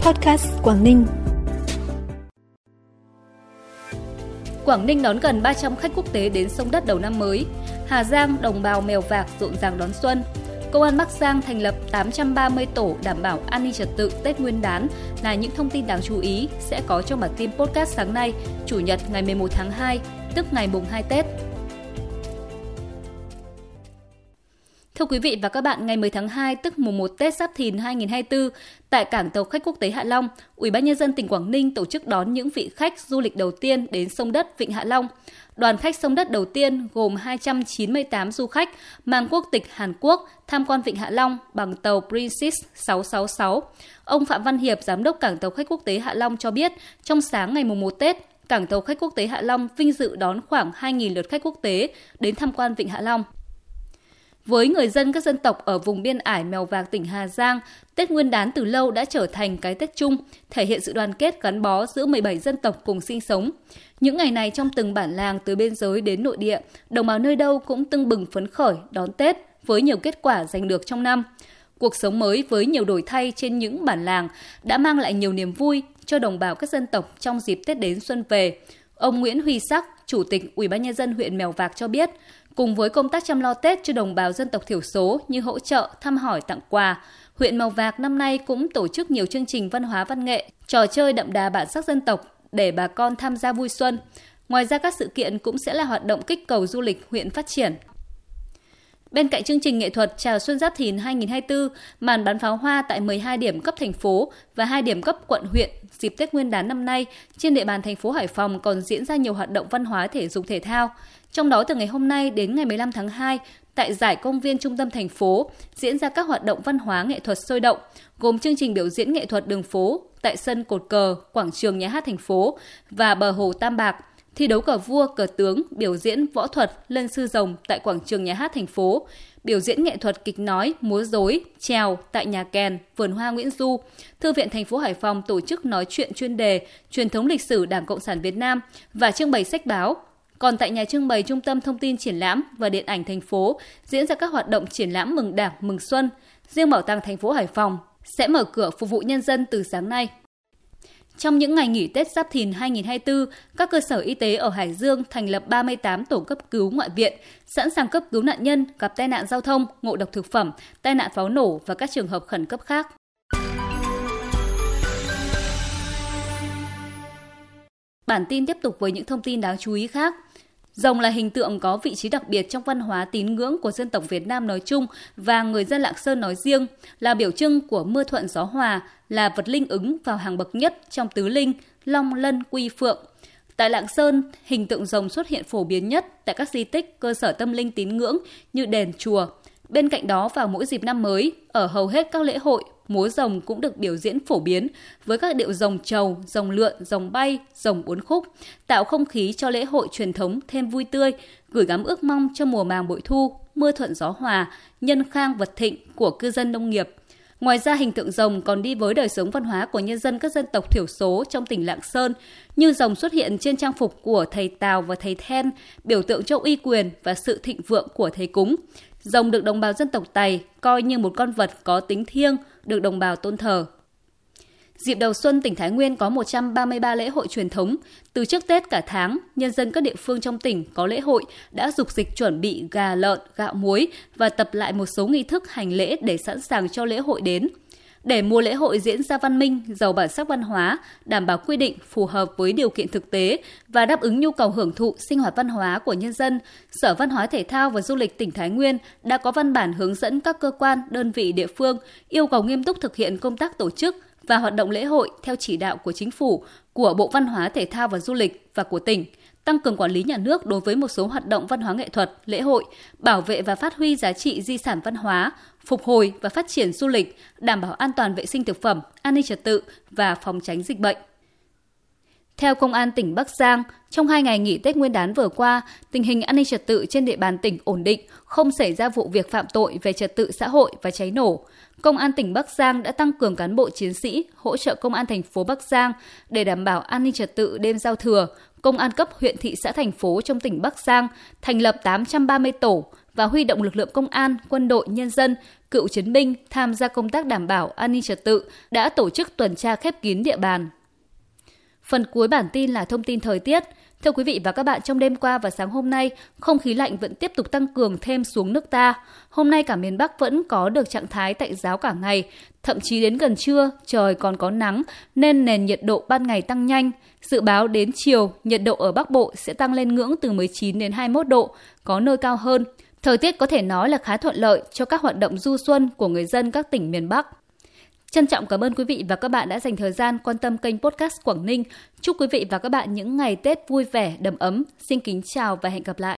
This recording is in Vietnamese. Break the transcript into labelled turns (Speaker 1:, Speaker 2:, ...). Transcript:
Speaker 1: Podcast Quảng Ninh.
Speaker 2: Quảng Ninh đón gần 300 khách quốc tế đến sông đất đầu năm mới. Hà Giang, đồng bào mèo vạc rộn ràng đón xuân. Công an Bắc Giang thành lập 830 tổ đảm bảo an ninh trật tự Tết Nguyên đán là những thông tin đáng chú ý sẽ có trong bản tin podcast sáng nay, Chủ nhật ngày 11 tháng 2, tức ngày mùng 2 Tết. Thưa quý vị và các bạn, ngày 10 tháng 2 tức mùng 1 Tết Giáp Thìn 2024, tại cảng tàu khách quốc tế Hạ Long, Ủy ban nhân dân tỉnh Quảng Ninh tổ chức đón những vị khách du lịch đầu tiên đến sông đất Vịnh Hạ Long. Đoàn khách sông đất đầu tiên gồm 298 du khách mang quốc tịch Hàn Quốc tham quan Vịnh Hạ Long bằng tàu Princess 666. Ông Phạm Văn Hiệp, giám đốc cảng tàu khách quốc tế Hạ Long cho biết, trong sáng ngày mùng 1 Tết, cảng tàu khách quốc tế Hạ Long vinh dự đón khoảng 2.000 lượt khách quốc tế đến tham quan Vịnh Hạ Long. Với người dân các dân tộc ở vùng biên ải Mèo Vạc tỉnh Hà Giang, Tết Nguyên đán từ lâu đã trở thành cái Tết chung, thể hiện sự đoàn kết gắn bó giữa 17 dân tộc cùng sinh sống. Những ngày này trong từng bản làng từ biên giới đến nội địa, đồng bào nơi đâu cũng tưng bừng phấn khởi đón Tết với nhiều kết quả giành được trong năm. Cuộc sống mới với nhiều đổi thay trên những bản làng đã mang lại nhiều niềm vui cho đồng bào các dân tộc trong dịp Tết đến xuân về. Ông Nguyễn Huy Sắc, Chủ tịch Ủy ban nhân dân huyện Mèo Vạc cho biết, Cùng với công tác chăm lo Tết cho đồng bào dân tộc thiểu số như hỗ trợ, thăm hỏi, tặng quà, huyện Mèo Vạc năm nay cũng tổ chức nhiều chương trình văn hóa văn nghệ, trò chơi đậm đà bản sắc dân tộc để bà con tham gia vui xuân. Ngoài ra các sự kiện cũng sẽ là hoạt động kích cầu du lịch huyện phát triển. Bên cạnh chương trình nghệ thuật Chào Xuân Giáp Thìn 2024, màn bắn pháo hoa tại 12 điểm cấp thành phố và 2 điểm cấp quận huyện dịp Tết Nguyên đán năm nay, trên địa bàn thành phố Hải Phòng còn diễn ra nhiều hoạt động văn hóa thể dục thể thao. Trong đó từ ngày hôm nay đến ngày 15 tháng 2, tại giải công viên trung tâm thành phố diễn ra các hoạt động văn hóa nghệ thuật sôi động, gồm chương trình biểu diễn nghệ thuật đường phố tại sân cột cờ, quảng trường nhà hát thành phố và bờ hồ Tam Bạc, thi đấu cờ vua, cờ tướng, biểu diễn võ thuật, lân sư rồng tại quảng trường nhà hát thành phố, biểu diễn nghệ thuật kịch nói, múa rối, trèo tại nhà kèn, vườn hoa Nguyễn Du. Thư viện thành phố Hải Phòng tổ chức nói chuyện chuyên đề truyền thống lịch sử Đảng Cộng sản Việt Nam và trưng bày sách báo. Còn tại nhà trưng bày Trung tâm Thông tin Triển lãm và Điện ảnh thành phố diễn ra các hoạt động triển lãm mừng Đảng, mừng Xuân. Riêng Bảo tàng thành phố Hải Phòng sẽ mở cửa phục vụ nhân dân từ sáng nay. Trong những ngày nghỉ Tết Giáp Thìn 2024, các cơ sở y tế ở Hải Dương thành lập 38 tổ cấp cứu ngoại viện, sẵn sàng cấp cứu nạn nhân gặp tai nạn giao thông, ngộ độc thực phẩm, tai nạn pháo nổ và các trường hợp khẩn cấp khác. Bản tin tiếp tục với những thông tin đáng chú ý khác. Rồng là hình tượng có vị trí đặc biệt trong văn hóa tín ngưỡng của dân tộc Việt Nam nói chung và người dân Lạng Sơn nói riêng, là biểu trưng của mưa thuận gió hòa, là vật linh ứng vào hàng bậc nhất trong tứ linh, long lân quy phượng. Tại Lạng Sơn, hình tượng rồng xuất hiện phổ biến nhất tại các di tích, cơ sở tâm linh tín ngưỡng như đền, chùa. Bên cạnh đó, vào mỗi dịp năm mới, ở hầu hết các lễ hội, múa rồng cũng được biểu diễn phổ biến với các điệu rồng trầu, rồng lượn, rồng bay, rồng uốn khúc, tạo không khí cho lễ hội truyền thống thêm vui tươi, gửi gắm ước mong cho mùa màng bội thu, mưa thuận gió hòa, nhân khang vật thịnh của cư dân nông nghiệp. Ngoài ra hình tượng rồng còn đi với đời sống văn hóa của nhân dân các dân tộc thiểu số trong tỉnh Lạng Sơn, như rồng xuất hiện trên trang phục của thầy Tào và thầy Then, biểu tượng cho uy quyền và sự thịnh vượng của thầy cúng. Rồng được đồng bào dân tộc Tày coi như một con vật có tính thiêng, được đồng bào tôn thờ. Dịp đầu xuân, tỉnh Thái Nguyên có 133 lễ hội truyền thống. Từ trước Tết cả tháng, nhân dân các địa phương trong tỉnh có lễ hội đã dục dịch chuẩn bị gà lợn, gạo muối và tập lại một số nghi thức hành lễ để sẵn sàng cho lễ hội đến. Để mùa lễ hội diễn ra văn minh, giàu bản sắc văn hóa, đảm bảo quy định phù hợp với điều kiện thực tế và đáp ứng nhu cầu hưởng thụ sinh hoạt văn hóa của nhân dân, Sở Văn hóa Thể thao và Du lịch tỉnh Thái Nguyên đã có văn bản hướng dẫn các cơ quan, đơn vị địa phương yêu cầu nghiêm túc thực hiện công tác tổ chức và hoạt động lễ hội theo chỉ đạo của chính phủ, của Bộ Văn hóa Thể thao và Du lịch và của tỉnh – tăng cường quản lý nhà nước đối với một số hoạt động văn hóa nghệ thuật, lễ hội, bảo vệ và phát huy giá trị di sản văn hóa, phục hồi và phát triển du lịch, đảm bảo an toàn vệ sinh thực phẩm, an ninh trật tự và phòng tránh dịch bệnh. Theo Công an tỉnh Bắc Giang, trong hai ngày nghỉ Tết Nguyên đán vừa qua, tình hình an ninh trật tự trên địa bàn tỉnh ổn định, không xảy ra vụ việc phạm tội về trật tự xã hội và cháy nổ. Công an tỉnh Bắc Giang đã tăng cường cán bộ chiến sĩ hỗ trợ công an thành phố Bắc Giang để đảm bảo an ninh trật tự đêm giao thừa, công an cấp huyện thị xã thành phố trong tỉnh Bắc Giang thành lập 830 tổ và huy động lực lượng công an, quân đội, nhân dân cựu chiến binh tham gia công tác đảm bảo an ninh trật tự đã tổ chức tuần tra khép kín địa bàn. Phần cuối bản tin là thông tin thời tiết. Thưa quý vị và các bạn, trong đêm qua và sáng hôm nay, không khí lạnh vẫn tiếp tục tăng cường thêm xuống nước ta. Hôm nay cả miền Bắc vẫn có được trạng thái tạnh giáo cả ngày, thậm chí đến gần trưa trời còn có nắng nên nền nhiệt độ ban ngày tăng nhanh. Dự báo đến chiều, nhiệt độ ở Bắc Bộ sẽ tăng lên ngưỡng từ 19 đến 21 độ, có nơi cao hơn. Thời tiết có thể nói là khá thuận lợi cho các hoạt động du xuân của người dân các tỉnh miền Bắc. Trân trọng cảm ơn quý vị và các bạn đã dành thời gian quan tâm kênh podcast Quảng Ninh. Chúc quý vị và các bạn những ngày Tết vui vẻ, đầm ấm. Xin kính chào và hẹn gặp lại.